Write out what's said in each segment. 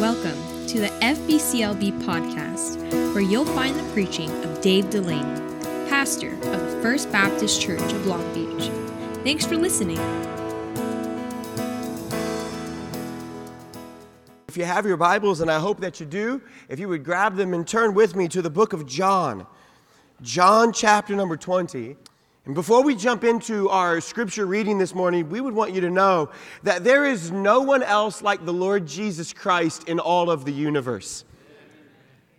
Welcome to the FBCLB podcast, where you'll find the preaching of Dave Delaney, pastor of the First Baptist Church of Long Beach. Thanks for listening. If you have your Bibles, and I hope that you do, if you would grab them and turn with me to the book of John, John chapter number 20. And before we jump into our scripture reading this morning, we would want you to know that there is no one else like the Lord Jesus Christ in all of the universe.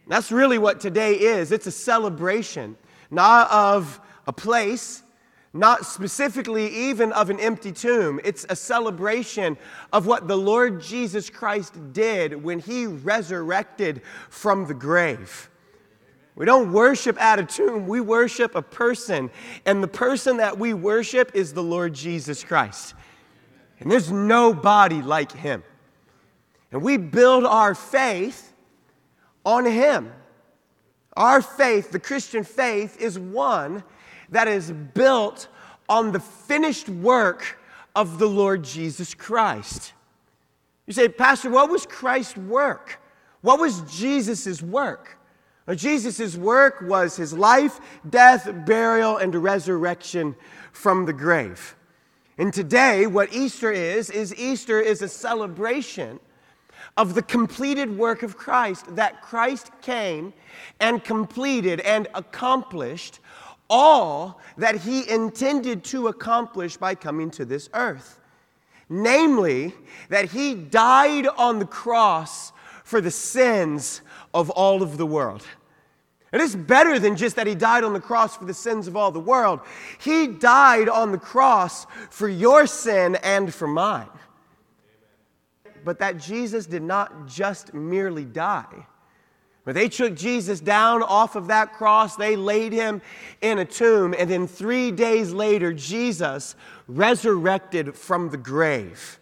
That's really what today is. It's a celebration, not of a place, not specifically even of an empty tomb. It's a celebration of what the Lord Jesus Christ did when he resurrected from the grave. We don't worship at a tomb, we worship a person. And the person that we worship is the Lord Jesus Christ. And there's nobody like him. And we build our faith on him. Our faith, the Christian faith, is one that is built on the finished work of the Lord Jesus Christ. You say, Pastor, what was Christ's work? What was Jesus' work? Jesus' work was his life, death, burial, and resurrection from the grave. And today, what Easter is, is Easter is a celebration of the completed work of Christ, that Christ came and completed and accomplished all that he intended to accomplish by coming to this earth. Namely, that he died on the cross for the sins of all of the world. It is better than just that he died on the cross for the sins of all the world. He died on the cross for your sin and for mine. But that Jesus did not just merely die. But they took Jesus down off of that cross, they laid him in a tomb, and then three days later, Jesus resurrected from the grave.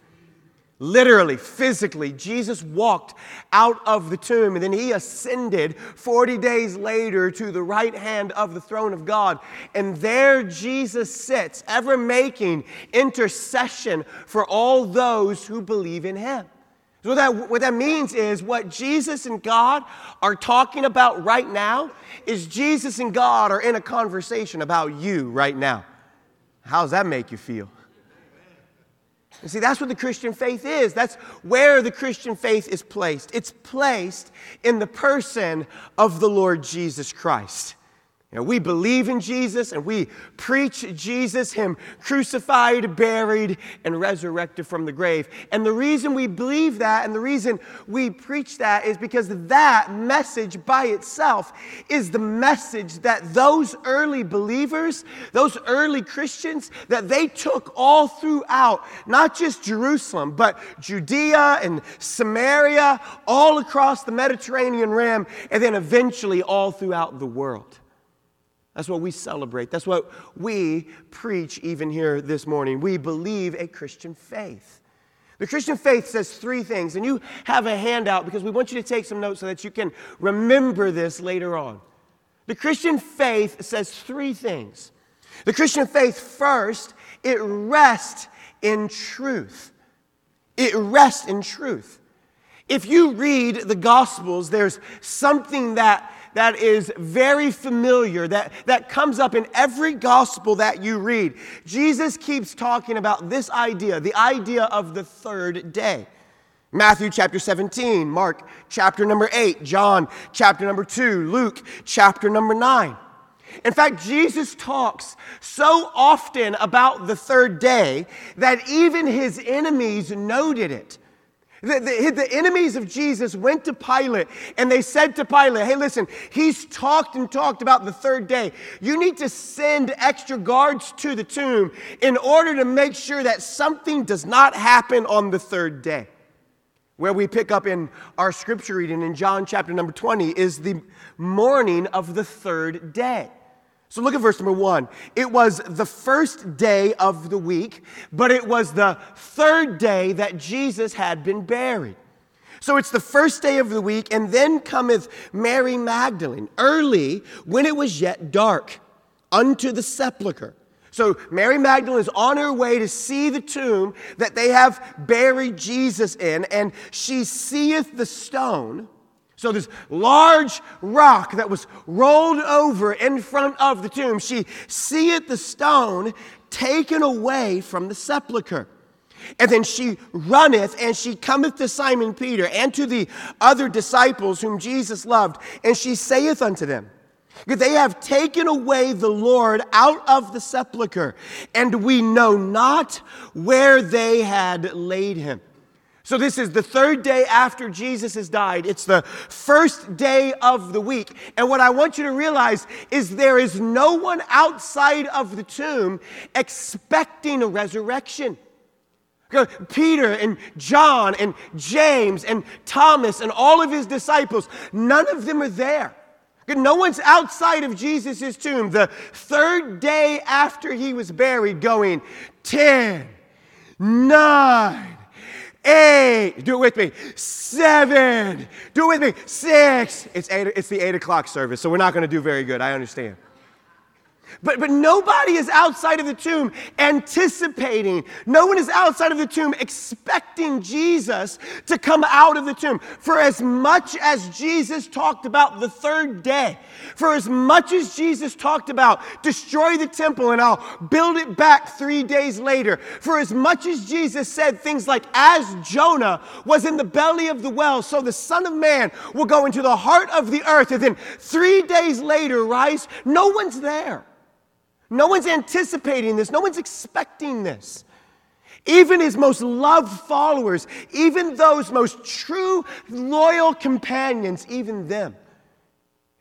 Literally, physically, Jesus walked out of the tomb and then he ascended 40 days later to the right hand of the throne of God. And there Jesus sits, ever making intercession for all those who believe in him. So what that, what that means is what Jesus and God are talking about right now is Jesus and God are in a conversation about you right now. How does that make you feel? And see, that's what the Christian faith is. That's where the Christian faith is placed. It's placed in the person of the Lord Jesus Christ. We believe in Jesus and we preach Jesus, Him crucified, buried, and resurrected from the grave. And the reason we believe that and the reason we preach that is because that message by itself is the message that those early believers, those early Christians, that they took all throughout, not just Jerusalem, but Judea and Samaria, all across the Mediterranean rim, and then eventually all throughout the world. That's what we celebrate. That's what we preach even here this morning. We believe a Christian faith. The Christian faith says three things, and you have a handout because we want you to take some notes so that you can remember this later on. The Christian faith says three things. The Christian faith, first, it rests in truth. It rests in truth. If you read the Gospels, there's something that that is very familiar, that, that comes up in every gospel that you read. Jesus keeps talking about this idea, the idea of the third day. Matthew chapter 17, Mark chapter number 8, John chapter number 2, Luke chapter number 9. In fact, Jesus talks so often about the third day that even his enemies noted it. The, the, the, enemies of Jesus went to Pilate and they said to Pilate, Hey, listen, he's talked and talked about the third day. You need to send extra guards to the tomb in order to make sure that something does not happen on the third day. Where we pick up in our scripture reading in John chapter number 20 is the morning of the third day. So look at verse number one. It was the first day of the week, but it was the third day that Jesus had been buried. So it's the first day of the week, and then cometh Mary Magdalene early when it was yet dark unto the sepulchre. So Mary Magdalene is on her way to see the tomb that they have buried Jesus in, and she seeth the stone. So, this large rock that was rolled over in front of the tomb, she seeth the stone taken away from the sepulchre. And then she runneth and she cometh to Simon Peter and to the other disciples whom Jesus loved, and she saith unto them, they have taken away the Lord out of the sepulchre, and we know not where they had laid him. So, this is the third day after Jesus has died. It's the first day of the week. And what I want you to realize is there is no one outside of the tomb expecting a resurrection. Peter and John and James and Thomas and all of his disciples, none of them are there. No one's outside of Jesus' tomb the third day after he was buried, going 10, 9, eight, do it with me, seven, do it with me, six. It's, eight, it's the eight o'clock service, so we're not going to do very good. I understand. But, but nobody is outside of the tomb anticipating. No one is outside of the tomb expecting Jesus to come out of the tomb. For as much as Jesus talked about the third day, for as much as Jesus talked about destroy the temple and I'll build it back three days later, for as much as Jesus said things like, as Jonah was in the belly of the well, so the Son of Man will go into the heart of the earth and then three days later rise, no one's there. No one's anticipating this, no one's expecting this. Even his most loved followers, even those most true, loyal companions, even them.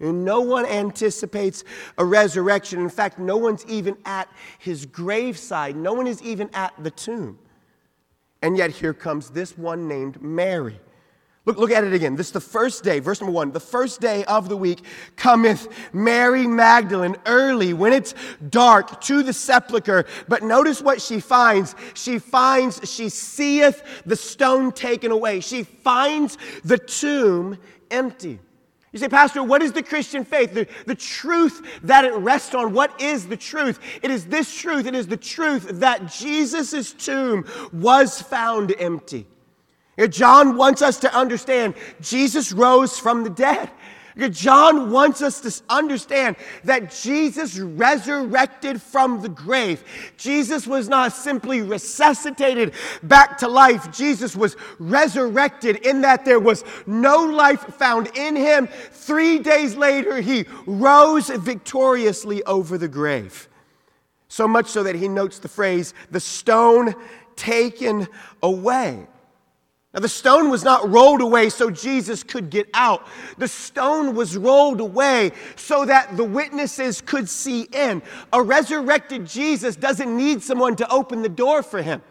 And no one anticipates a resurrection. In fact, no one's even at his graveside, no one is even at the tomb. And yet, here comes this one named Mary. Look, look at it again. This is the first day, verse number one. The first day of the week cometh Mary Magdalene early when it's dark to the sepulchre. But notice what she finds. She finds, she seeth the stone taken away. She finds the tomb empty. You say, Pastor, what is the Christian faith? The, the truth that it rests on. What is the truth? It is this truth. It is the truth that Jesus' tomb was found empty. John wants us to understand Jesus rose from the dead. John wants us to understand that Jesus resurrected from the grave. Jesus was not simply resuscitated back to life. Jesus was resurrected in that there was no life found in him. Three days later, he rose victoriously over the grave. So much so that he notes the phrase, the stone taken away. Now, the stone was not rolled away so Jesus could get out. The stone was rolled away so that the witnesses could see in. A resurrected Jesus doesn't need someone to open the door for him.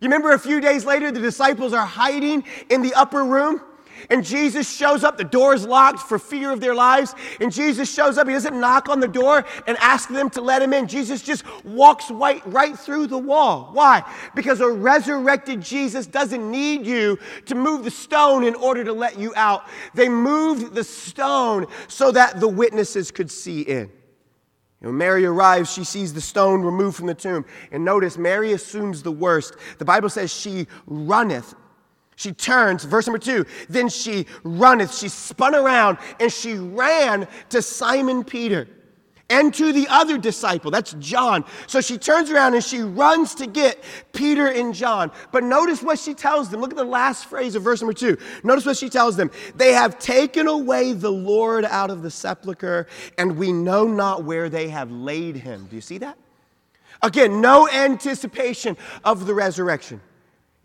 You remember a few days later, the disciples are hiding in the upper room? And Jesus shows up, the door is locked for fear of their lives. And Jesus shows up, he doesn't knock on the door and ask them to let him in. Jesus just walks right, right through the wall. Why? Because a resurrected Jesus doesn't need you to move the stone in order to let you out. They moved the stone so that the witnesses could see in. When Mary arrives, she sees the stone removed from the tomb. And notice, Mary assumes the worst. The Bible says she runneth she turns, verse number two, then she runneth. She spun around and she ran to Simon Peter and to the other disciple. That's John. So she turns around and she runs to get Peter and John. But notice what she tells them. Look at the last phrase of verse number two. Notice what she tells them. They have taken away the Lord out of the sepulchre, and we know not where they have laid him. Do you see that? Again, no anticipation of the resurrection.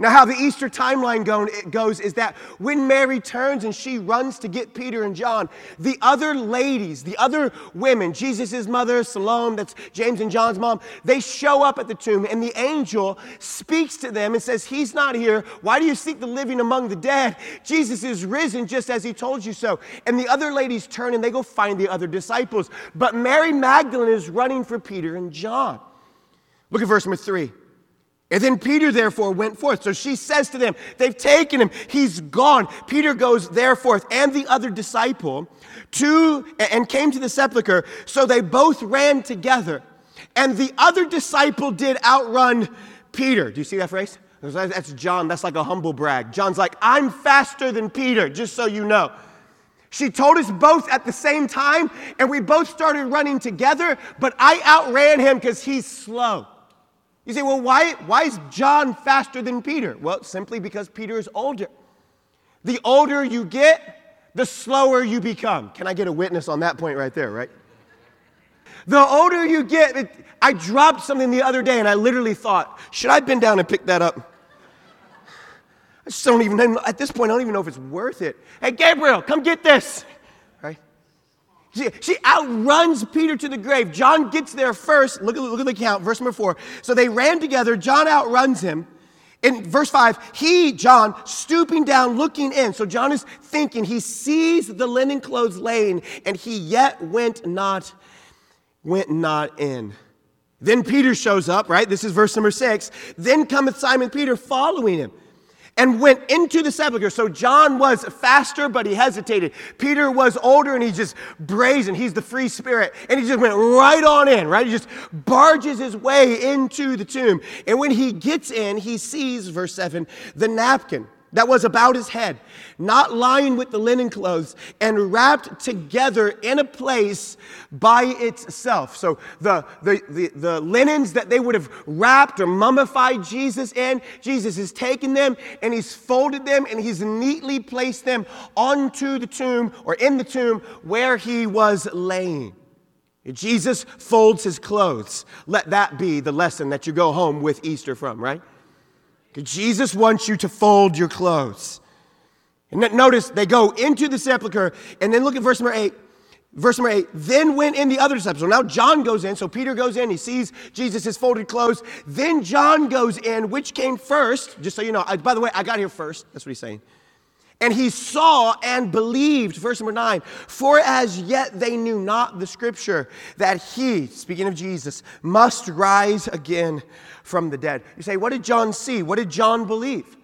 Now, how the Easter timeline goes is that when Mary turns and she runs to get Peter and John, the other ladies, the other women, Jesus' mother, Salome, that's James and John's mom, they show up at the tomb and the angel speaks to them and says, He's not here. Why do you seek the living among the dead? Jesus is risen just as he told you so. And the other ladies turn and they go find the other disciples. But Mary Magdalene is running for Peter and John. Look at verse number three. And then Peter, therefore, went forth. So she says to them, They've taken him. He's gone. Peter goes therefore, and the other disciple to and came to the sepulchre. So they both ran together. and the other disciple did outrun Peter. Do you see that phrase? That's John. That's like a humble brag. John's like, I'm faster than Peter, just so you know. She told us both at the same time, and we both started running together, but I outran him because he's slow. You say, well, why, why is John faster than Peter? Well, simply because Peter is older. The older you get, the slower you become. Can I get a witness on that point right there, right? The older you get, it, I dropped something the other day and I literally thought, should I bend down and pick that up? I just don't even, at this point, I don't even know if it's worth it. Hey, Gabriel, come get this. She, she outruns Peter to the grave. John gets there first. Look at, look at the count, verse number four. So they ran together. John outruns him. In verse 5, he, John, stooping down, looking in. So John is thinking, he sees the linen clothes laying, and he yet went not, went not in. Then Peter shows up, right? This is verse number 6. Then cometh Simon Peter following him and went into the sepulchre. So John was faster, but he hesitated. Peter was older and he's just brazen. He's the free spirit. And he just went right on in, right? He just barges his way into the tomb. And when he gets in, he sees, verse 7, the napkin that was about his head, not lying with the linen clothes, and wrapped together in a place by itself. So the, the, the, the, linens that they would have wrapped or mummified Jesus in, Jesus has taken them and he's folded them and he's neatly placed them onto the tomb or in the tomb where he was laying. Jesus folds his clothes. Let that be the lesson that you go home with Easter from, right? Jesus wants you to fold your clothes. And notice they go into the sepulchre, and then look at verse number eight. Verse number eight, then went in the other disciples. Now John goes in. So Peter goes in. He sees Jesus' folded clothes. Then John goes in, which came first. Just so you know, I, by the way, I got here first. That's what he's saying. And he saw and believed, verse number nine, for as yet they knew not the scripture that he, speaking of Jesus, must rise again from the dead. You say, what did John see? What did John believe?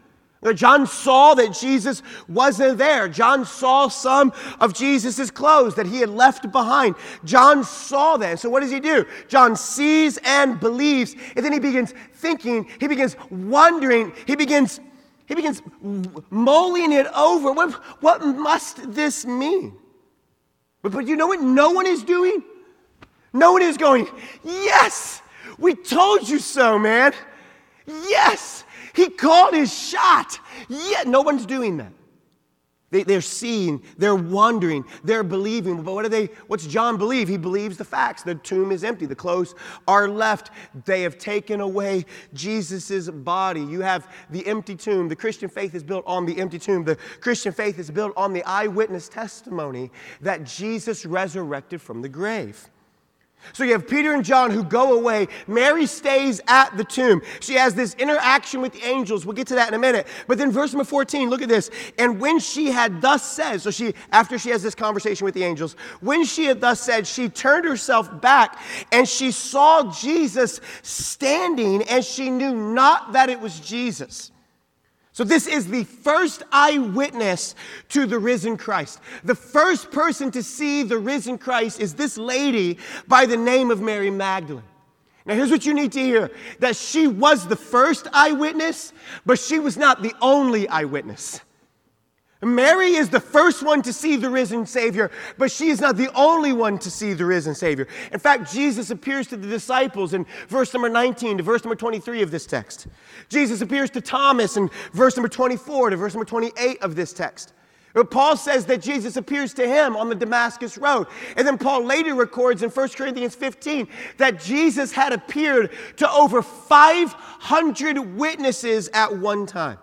John saw that Jesus wasn't there. John saw some of Jesus' clothes that he had left behind. John saw that. So, what does he do? John sees and believes, and then he begins thinking, he begins wondering, he begins he begins mulling it over. What, what must this mean? But, but you know what no one is doing? No one is going, Yes, we told you so, man. Yes, he called his shot. Yet no one's doing that. They, they're seeing, they're wondering, they're believing. But what do they, what's John believe? He believes the facts. The tomb is empty, the clothes are left. They have taken away Jesus' body. You have the empty tomb. The Christian faith is built on the empty tomb. The Christian faith is built on the eyewitness testimony that Jesus resurrected from the grave. So you have Peter and John who go away. Mary stays at the tomb. She has this interaction with the angels. We'll get to that in a minute. But then verse number 14, look at this. And when she had thus said, so she after she has this conversation with the angels, when she had thus said, she turned herself back and she saw Jesus standing and she knew not that it was Jesus. So, this is the first eyewitness to the risen Christ. The first person to see the risen Christ is this lady by the name of Mary Magdalene. Now, here's what you need to hear that she was the first eyewitness, but she was not the only eyewitness. Mary is the first one to see the risen Savior, but she is not the only one to see the risen Savior. In fact, Jesus appears to the disciples in verse number 19 to verse number 23 of this text. Jesus appears to Thomas in verse number 24 to verse number 28 of this text. Paul says that Jesus appears to him on the Damascus Road. And then Paul later records in 1 Corinthians 15 that Jesus had appeared to over 500 witnesses at one time.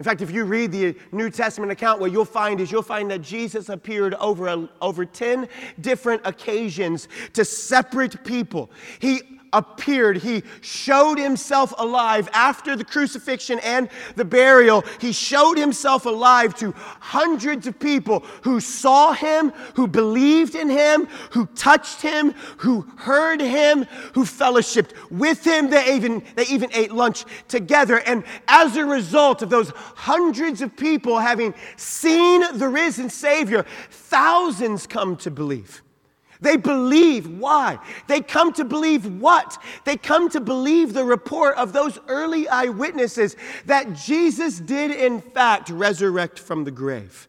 In fact, if you read the New Testament account, what you'll find is you'll find that Jesus appeared over, over 10 different occasions to separate people. He appeared. He showed himself alive after the crucifixion and the burial. He showed himself alive to hundreds of people who saw him, who believed in him, who touched him, who heard him, who fellowshipped with him. They even, they even ate lunch together. And as a result of those hundreds of people having seen the risen Savior, thousands come to believe. They believe. Why? They come to believe what? They come to believe the report of those early eyewitnesses that Jesus did, in fact, resurrect from the grave.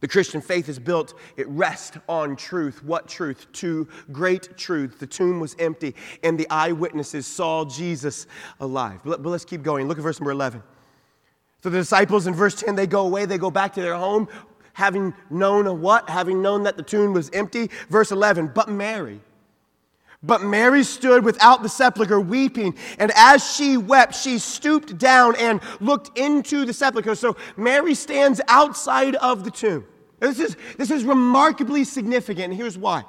The Christian faith is built, it rests on truth. What truth? Two great truths. The tomb was empty, and the eyewitnesses saw Jesus alive. But, but let's keep going. Look at verse number 11. So the disciples in verse 10, they go away, they go back to their home, having known a what? Having known that the tomb was empty. Verse 11, but Mary. But Mary stood without the sepulchre weeping, and as she wept, she stooped down and looked into the sepulchre. So Mary stands outside of the tomb. This is, this is remarkably significant, and here's why.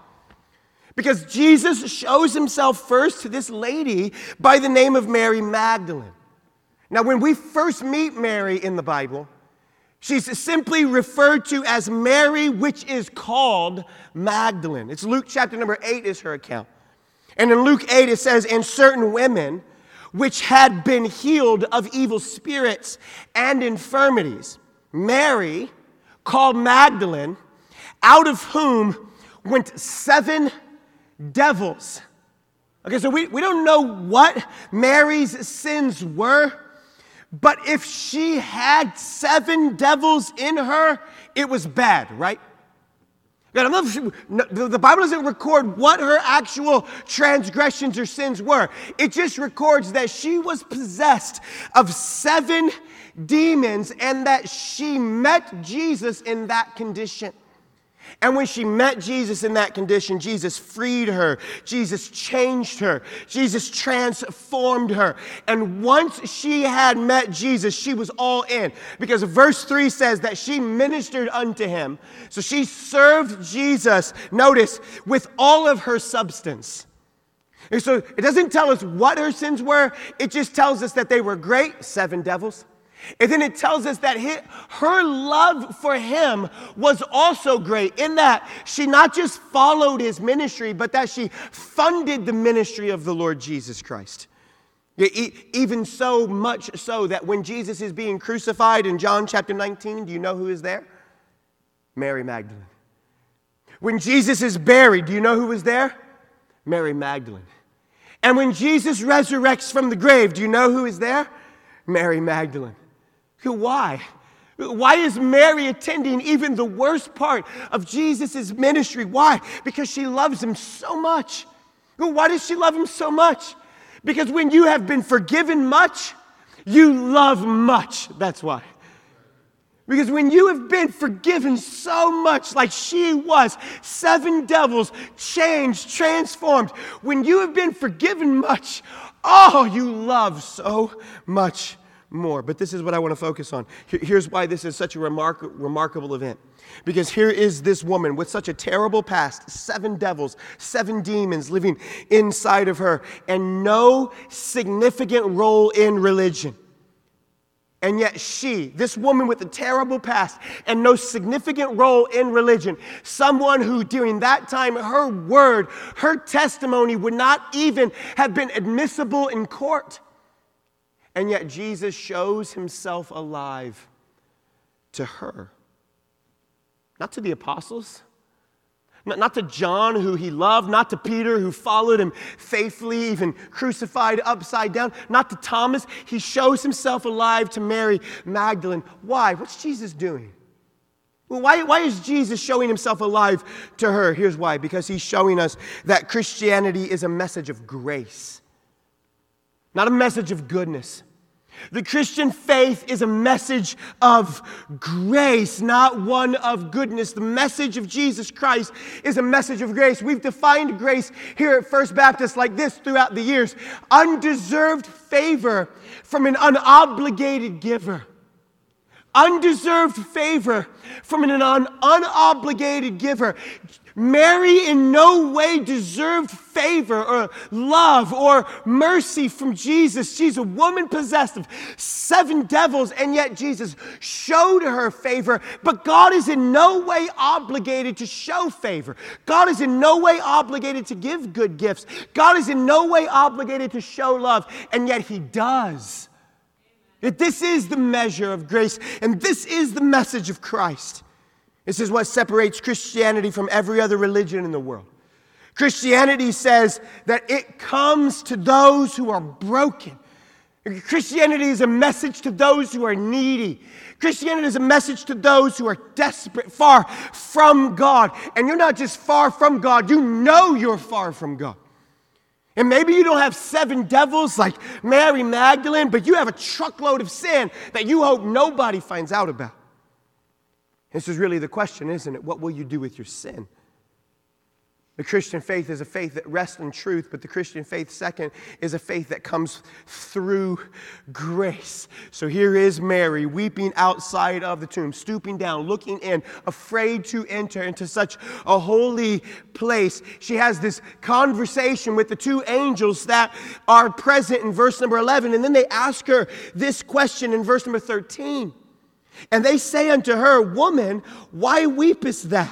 Because Jesus shows himself first to this lady by the name of Mary Magdalene. Now, when we first meet Mary in the Bible, she's simply referred to as Mary, which is called Magdalene. It's Luke chapter number 8 is her account. And in Luke 8, it says, And certain women which had been healed of evil spirits and infirmities, Mary, called Magdalene, out of whom went seven devils. Okay, so we, we don't know what Mary's sins were, but if she had seven devils in her, it was bad, right? The Bible doesn't record what her actual transgressions or sins were. It just records that she was possessed of seven demons and that she met Jesus in that condition. And when she met Jesus in that condition, Jesus freed her. Jesus changed her. Jesus transformed her. And once she had met Jesus, she was all in. Because verse 3 says that she ministered unto him. So she served Jesus, notice, with all of her substance. And so it doesn't tell us what her sins were, it just tells us that they were great seven devils and then it tells us that her love for him was also great in that she not just followed his ministry, but that she funded the ministry of the Lord Jesus Christ. Even so much so that when Jesus is being crucified in John chapter 19, do you know who is there? Mary Magdalene. When Jesus is buried, do you know who was there? Mary Magdalene. And when Jesus resurrects from the grave, do you know who is there? Mary Magdalene. Why? Why is Mary attending even the worst part of Jesus' ministry? Why? Because she loves him so much. Why does she love him so much? Because when you have been forgiven much, you love much. That's why. Because when you have been forgiven so much, like she was, seven devils changed, transformed, when you have been forgiven much, oh, you love so much more. But this is what I want to focus on. Here's why this is such a remark- remarkable event. Because here is this woman with such a terrible past seven devils, seven demons living inside of her, and no significant role in religion. And yet, she, this woman with a terrible past and no significant role in religion, someone who during that time her word, her testimony would not even have been admissible in court. And yet Jesus shows himself alive to her. Not to the apostles, not, to John, who he loved, not to Peter, who followed him faithfully, even crucified upside down, not to Thomas. He shows himself alive to Mary Magdalene. Why? What's Jesus doing? Well, why, why is Jesus showing himself alive to her? Here's why because he's showing us that Christianity is a message of grace not a message of goodness. The Christian faith is a message of grace, not one of goodness. The message of Jesus Christ is a message of grace. We've defined grace here at First Baptist like this throughout the years undeserved favor from an unobligated giver. Undeserved favor from an un- unobligated giver. Mary in no way deserved favor or love or mercy from Jesus. She's a woman possessed of seven devils, and yet Jesus showed her favor. But God is in no way obligated to show favor. God is in no way obligated to give good gifts. God is in no way obligated to show love, and yet He does. That this is the measure of grace, and this is the message of Christ. This is what separates Christianity from every other religion in the world. Christianity says that it comes to those who are broken. Christianity is a message to those who are needy. Christianity is a message to those who are desperate, far from God. And you're not just far from God, you know you're far from God. And maybe you don't have seven devils like Mary Magdalene, but you have a truckload of sin that you hope nobody finds out about. This is really the question, isn't it? What will you do with your sin? The Christian faith is a faith that rests in truth, but the Christian faith, second, is a faith that comes through grace. So here is Mary weeping outside of the tomb, stooping down, looking in, afraid to enter into such a holy place. She has this conversation with the two angels that are present in verse number 11, and then they ask her this question in verse number 13. And they say unto her, Woman, why weepest thou?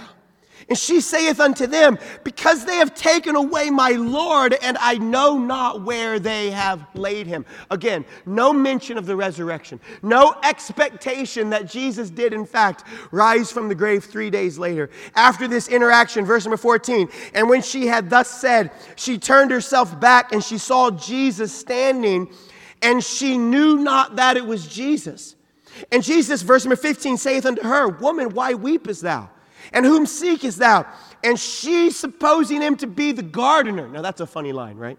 And she saith unto them, Because they have taken away my Lord, and I know not where they have laid him. Again, no mention of the resurrection, no expectation that Jesus did, in fact, rise from the grave three days later. After this interaction, verse number 14, and when she had thus said, she turned herself back and she saw Jesus standing, and she knew not that it was Jesus. And Jesus, verse number 15, saith unto her, Woman, why weepest thou? And whom seekest thou? And she, supposing him to be the gardener. Now, that's a funny line, right?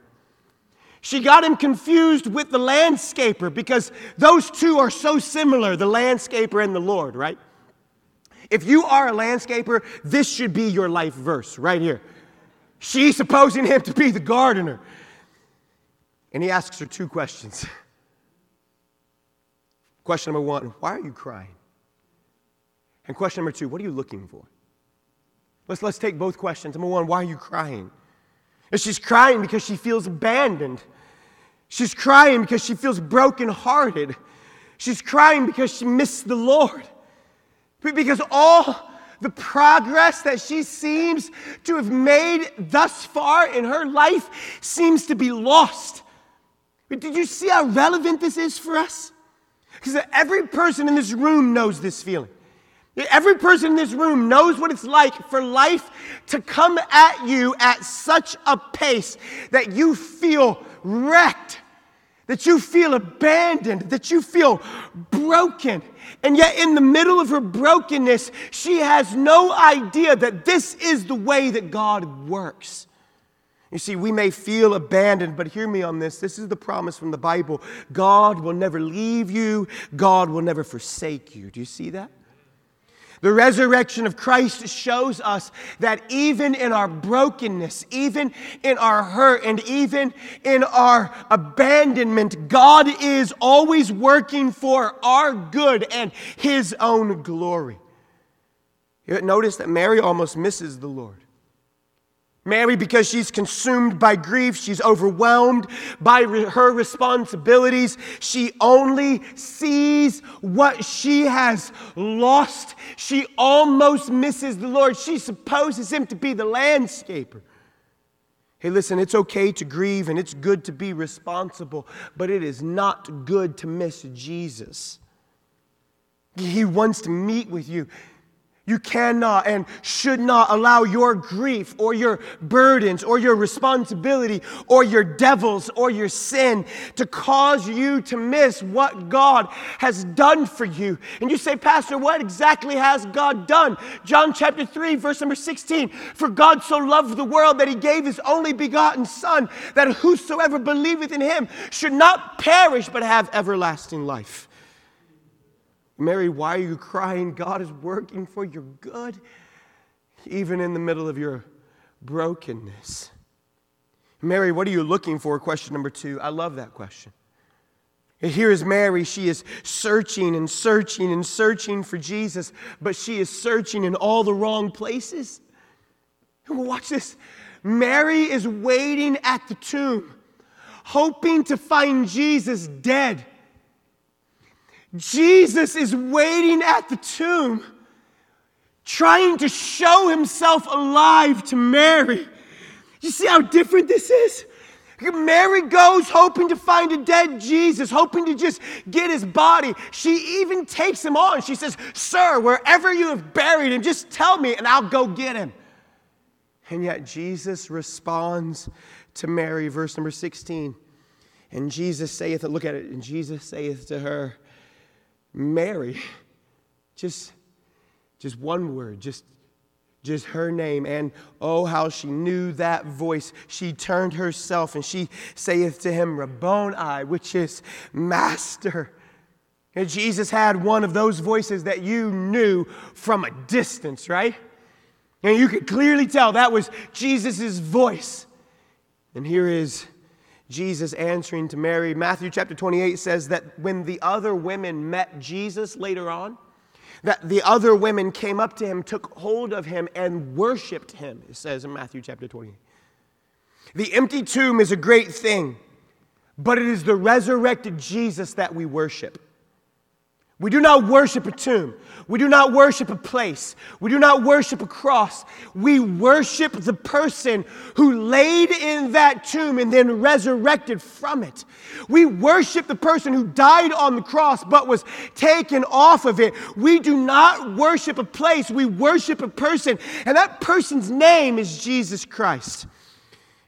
She got him confused with the landscaper because those two are so similar the landscaper and the Lord, right? If you are a landscaper, this should be your life verse right here. She, supposing him to be the gardener. And he asks her two questions. Question number one Why are you crying? And question number two What are you looking for? Let's, let's take both questions. Number one, why are you crying? And she's crying because she feels abandoned. She's crying because she feels brokenhearted. She's crying because she missed the Lord. Because all the progress that she seems to have made thus far in her life seems to be lost. Did you see how relevant this is for us? Because every person in this room knows this feeling. Every person in this room knows what it's like for life to come at you at such a pace that you feel wrecked, that you feel abandoned, that you feel broken. And yet, in the middle of her brokenness, she has no idea that this is the way that God works. You see, we may feel abandoned, but hear me on this. This is the promise from the Bible God will never leave you, God will never forsake you. Do you see that? The resurrection of Christ shows us that even in our brokenness, even in our hurt, and even in our abandonment, God is always working for our good and His own glory. Notice that Mary almost misses the Lord. Mary, because she's consumed by grief, she's overwhelmed by re- her responsibilities. She only sees what she has lost. She almost misses the Lord. She supposes him to be the landscaper. Hey, listen, it's okay to grieve and it's good to be responsible, but it is not good to miss Jesus. He wants to meet with you. You cannot and should not allow your grief or your burdens or your responsibility or your devils or your sin to cause you to miss what God has done for you. And you say, Pastor, what exactly has God done? John chapter 3, verse number 16. For God so loved the world that he gave his only begotten Son, that whosoever believeth in him should not perish but have everlasting life. Mary, why are you crying? God is working for your good, even in the middle of your brokenness. Mary, what are you looking for? Question number two. I love that question. Here is Mary. She is searching and searching and searching for Jesus, but she is searching in all the wrong places. Watch this. Mary is waiting at the tomb, hoping to find Jesus dead. Jesus is waiting at the tomb, trying to show himself alive to Mary. You see how different this is? Mary goes hoping to find a dead Jesus, hoping to just get his body. She even takes him on. She says, Sir, wherever you have buried him, just tell me and I'll go get him. And yet Jesus responds to Mary, verse number 16. And Jesus saith, look at it, and Jesus saith to her, Mary, just, just one word, just just her name. And oh, how she knew that voice. She turned herself and she saith to him, Rabboni, which is Master. And Jesus had one of those voices that you knew from a distance, right? And you could clearly tell that was Jesus' voice. And here is Jesus answering to Mary. Matthew chapter 28 says that when the other women met Jesus later on, that the other women came up to him, took hold of him, and worshiped him, it says in Matthew chapter 28. The empty tomb is a great thing, but it is the resurrected Jesus that we worship. We do not worship a tomb. We do not worship a place. We do not worship a cross. We worship the person who laid in that tomb and then resurrected from it. We worship the person who died on the cross but was taken off of it. We do not worship a place. We worship a person, and that person's name is Jesus Christ.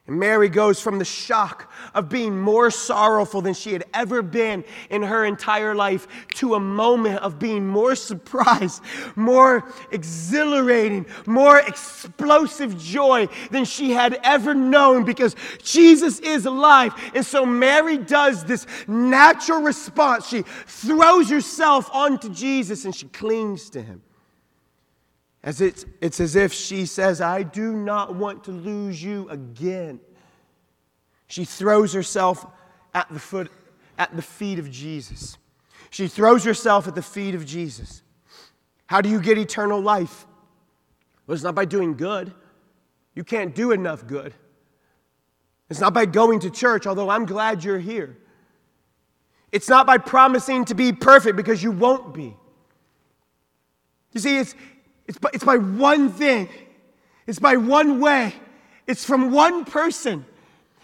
And Mary goes from the shock of being more sorrowful than she had ever been in her entire life to a moment of being more surprised, more exhilarating, more explosive joy than she had ever known because Jesus is alive. And so Mary does this natural response. She throws herself onto Jesus and she clings to him. As it's, it's as if she says, I do not want to lose you again. She throws herself at the foot, at the feet of Jesus. She throws herself at the feet of Jesus. How do you get eternal life? Well, it's not by doing good. You can't do enough good. It's not by going to church, although I'm glad you're here. It's not by promising to be perfect because you won't be. You see, it's, it's by, it's by one thing, it's by one way, it's from one person.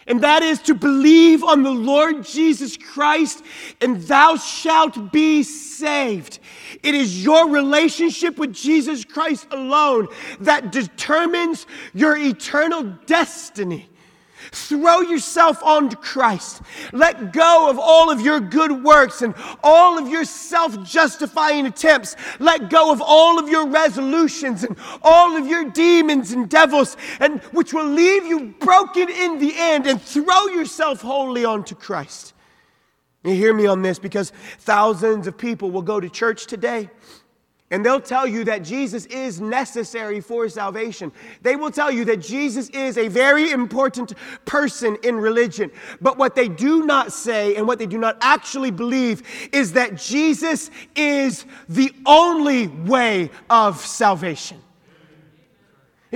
And that is to believe on the Lord Jesus Christ, and thou shalt be saved. It is your relationship with Jesus Christ alone that determines your eternal destiny. Throw yourself onto Christ. Let go of all of your good works and all of your self justifying attempts. Let go of all of your resolutions and all of your demons and devils, and which will leave you broken in the end, and throw yourself wholly onto Christ. You hear me on this because thousands of people will go to church today and they'll tell you that Jesus is necessary for salvation. They will tell you that Jesus is a very important person in religion. But what they do not say and what they do not actually believe is that Jesus is the only way of salvation.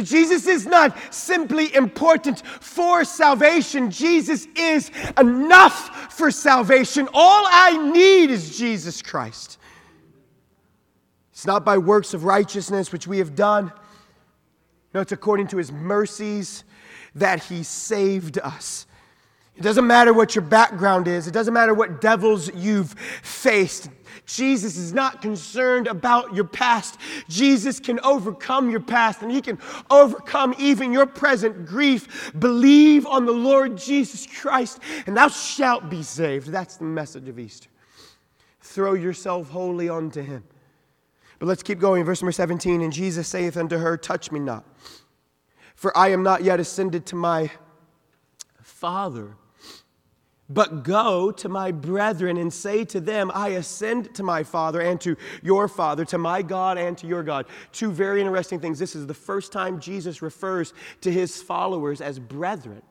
Jesus is not simply important for salvation. Jesus is enough for salvation. All I need is Jesus Christ. It's not by works of righteousness which we have done. No, it's according to his mercies that he saved us. It doesn't matter what your background is, it doesn't matter what devils you've faced. Jesus is not concerned about your past. Jesus can overcome your past and he can overcome even your present grief. Believe on the Lord Jesus Christ and thou shalt be saved. That's the message of Easter. Throw yourself wholly onto him. But let's keep going. Verse number 17 And Jesus saith unto her, Touch me not, for I am not yet ascended to my Father. But go to my brethren and say to them, I ascend to my Father and to your Father, to my God and to your God. Two very interesting things. This is the first time Jesus refers to his followers as brethren.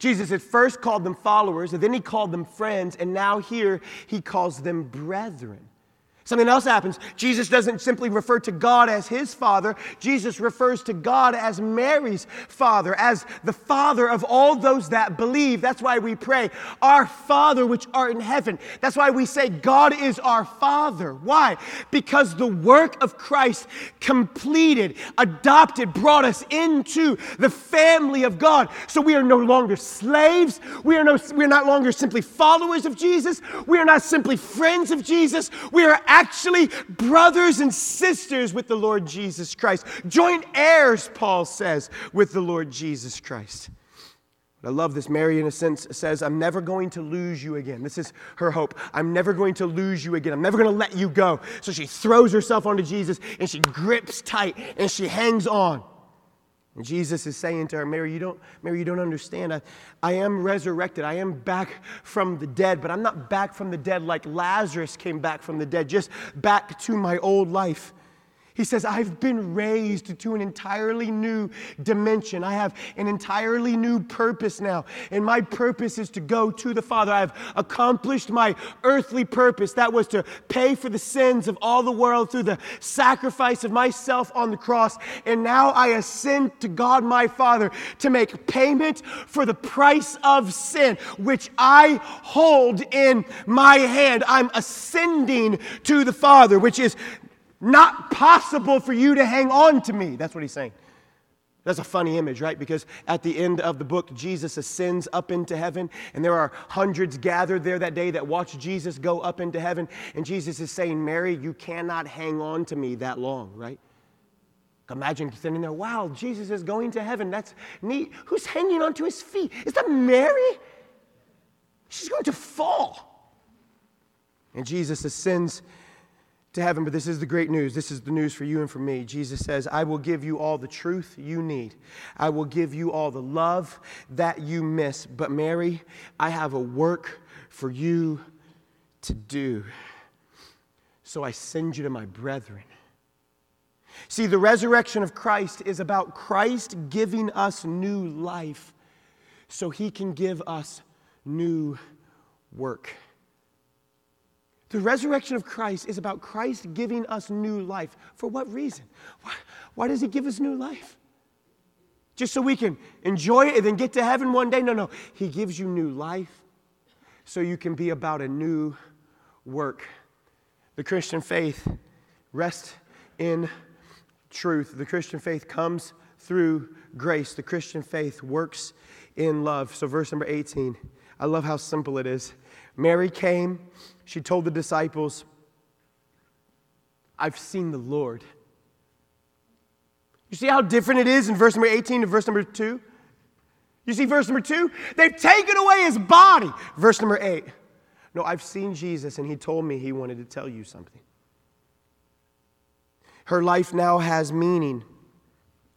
Jesus had first called them followers, and then he called them friends, and now here he calls them brethren. Something else happens. Jesus doesn't simply refer to God as his father, Jesus refers to God as Mary's father, as the father of all those that believe. That's why we pray, Our Father which art in heaven. That's why we say, God is our father. Why? Because the work of Christ completed, adopted, brought us into the family of God. So we are no longer slaves. We are, no, we are not longer simply followers of Jesus. We are not simply friends of Jesus. We are actually brothers and sisters with the Lord Jesus Christ. Joint heirs, Paul says, with the Lord Jesus Christ. I love this. Mary, in a sense, says, I'm never going to lose you again. This is her hope. I'm never going to lose you again. I'm never going to let you go. So she throws herself onto Jesus and she grips tight and she hangs on. Jesus is saying to her, Mary, you don't, Mary, you don't understand. I, I am resurrected. I am back from the dead, but I'm not back from the dead like Lazarus came back from the dead, just back to my old life. He says, I've been raised to an entirely new dimension. I have an entirely new purpose now. And my purpose is to go to the Father. I've accomplished my earthly purpose. That was to pay for the sins of all the world through the sacrifice of myself on the cross. And now I ascend to God my Father to make payment for the price of sin, which I hold in my hand. I'm ascending to the Father, which is not possible for you to hang on to me. That's what he's saying. That's a funny image, right? Because at the end of the book, Jesus ascends up into heaven, and there are hundreds gathered there that day that watch Jesus go up into heaven. And Jesus is saying, Mary, you cannot hang on to me that long, right? Imagine sitting there, wow, Jesus is going to heaven. That's neat. Who's hanging onto his feet? Is that Mary? She's going to fall. And Jesus ascends to heaven, but this is the great news. This is the news for you and for me. Jesus says, I will give you all the truth you need. I will give you all the love that you miss. But, Mary, I have a work for you to do. So I send you to my brethren. See, the resurrection of Christ is about Christ giving us new life so he can give us new work. The resurrection of Christ is about Christ giving us new life. For what reason? Why, why, does He give us new life? Just so we can enjoy it and then get to heaven one day? No, no. He gives you new life so you can be about a new work. The Christian faith rests in truth. The Christian faith comes through grace. The Christian faith works in love. So, verse number 18, I love how simple it is. Mary came she told the disciples, I've seen the Lord. You see how different it is in verse number 18 to verse number 2? You see verse number 2? They've taken away his body. Verse number 8. No, I've seen Jesus and he told me he wanted to tell you something. Her life now has meaning.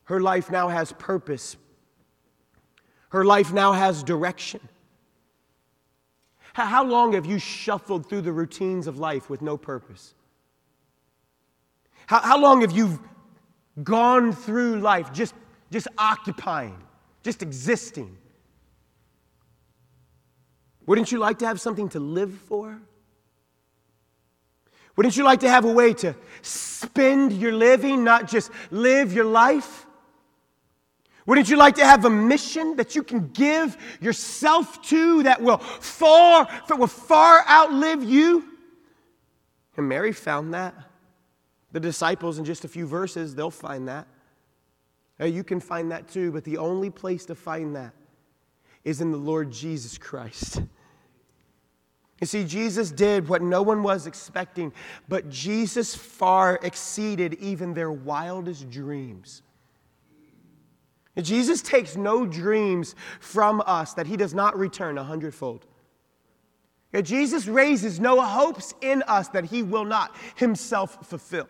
Her life now has purpose. Her life now has direction. How long have you shuffled through the routines of life with no purpose? How, how long have you gone through life just, just occupying, just existing? Wouldn't you like to have something to live for? Wouldn't you like to have a way to spend your living, not just live your life? Wouldn't you like to have a mission that you can give yourself to that will far, that will far outlive you? And Mary found that. The disciples, in just a few verses, they'll find that. You can find that too, but the only place to find that is in the Lord Jesus Christ. You see, Jesus did what no one was expecting, but Jesus far exceeded even their wildest dreams. Jesus takes no dreams from us that he does not return a hundredfold. Jesus raises no hopes in us that he will not himself fulfill.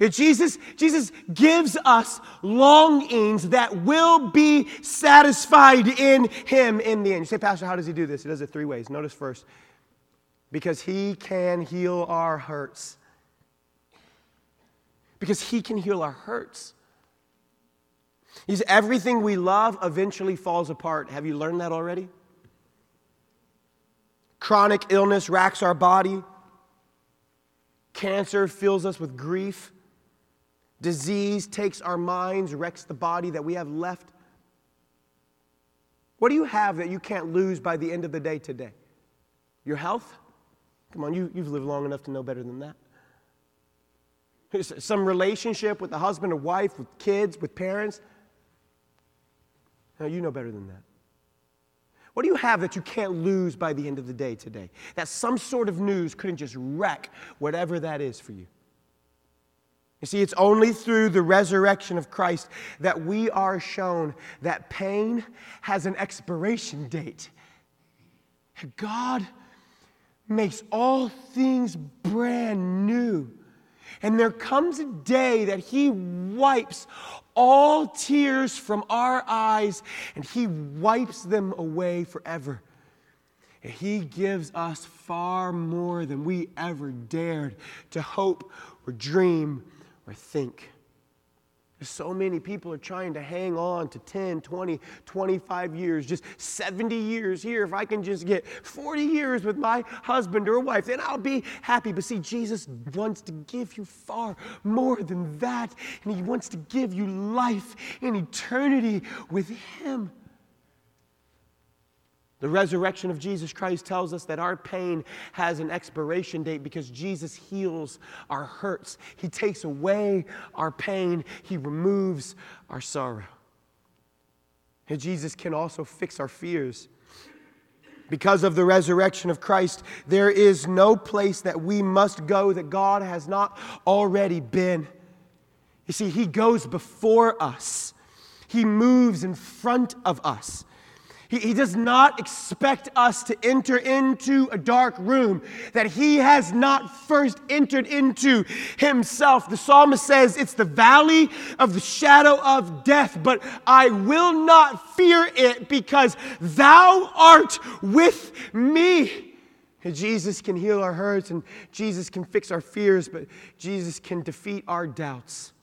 Jesus, Jesus gives us longings that will be satisfied in him in the end. You say, Pastor, how does he do this? He does it three ways. Notice first, because he can heal our hurts. Because he can heal our hurts. He's everything we love eventually falls apart. Have you learned that already? Chronic illness racks our body. Cancer fills us with grief. Disease takes our minds, wrecks the body that we have left. What do you have that you can't lose by the end of the day today? Your health? Come on, you, you've lived long enough to know better than that. Some relationship with a husband or wife, with kids, with parents. No, you know better than that. What do you have that you can't lose by the end of the day today? That some sort of news couldn't just wreck whatever that is for you. You see, it's only through the resurrection of Christ that we are shown that pain has an expiration date. God makes all things brand new. And there comes a day that He wipes all tears from our eyes and He wipes them away forever. And He gives us far more than we ever dared to hope or dream or think. So many people are trying to hang on to 10, 20, 25 years, just 70 years here. If I can just get 40 years with my husband or wife, then I'll be happy. But see, Jesus wants to give you far more than that. And He wants to give you life in eternity with Him. The resurrection of Jesus Christ tells us that our pain has an expiration date because Jesus heals our hurts. He takes away our pain, He removes our sorrow. And Jesus can also fix our fears. Because of the resurrection of Christ, there is no place that we must go that God has not already been. You see, He goes before us, He moves in front of us. He, he does not expect us to enter into a dark room that he has not first entered into himself. The psalmist says, It's the valley of the shadow of death, but I will not fear it because thou art with me. Jesus can heal our hurts and Jesus can fix our fears, but Jesus can defeat our doubts.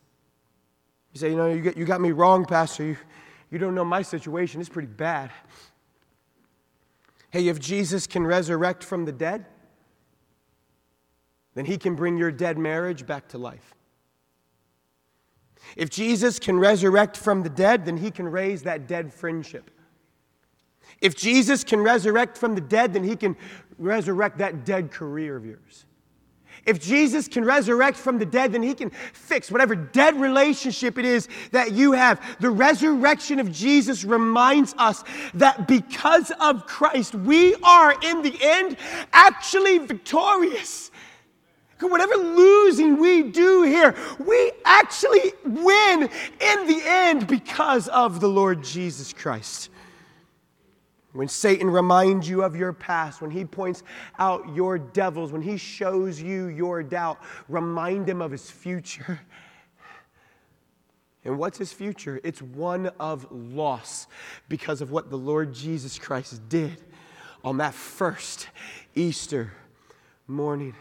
You say, You know, you got, you got me wrong, Pastor. You, you don't know my situation, it's pretty bad. Hey, if Jesus can resurrect from the dead, then he can bring your dead marriage back to life. If Jesus can resurrect from the dead, then he can raise that dead friendship. If Jesus can resurrect from the dead, then he can resurrect that dead career of yours. If Jesus can resurrect from the dead, then he can fix whatever dead relationship it is that you have. The resurrection of Jesus reminds us that because of Christ, we are in the end actually victorious. Whatever losing we do here, we actually win in the end because of the Lord Jesus Christ. When Satan reminds you of your past, when he points out your devils, when he shows you your doubt, remind him of his future. And what's his future? It's one of loss because of what the Lord Jesus Christ did on that first Easter morning.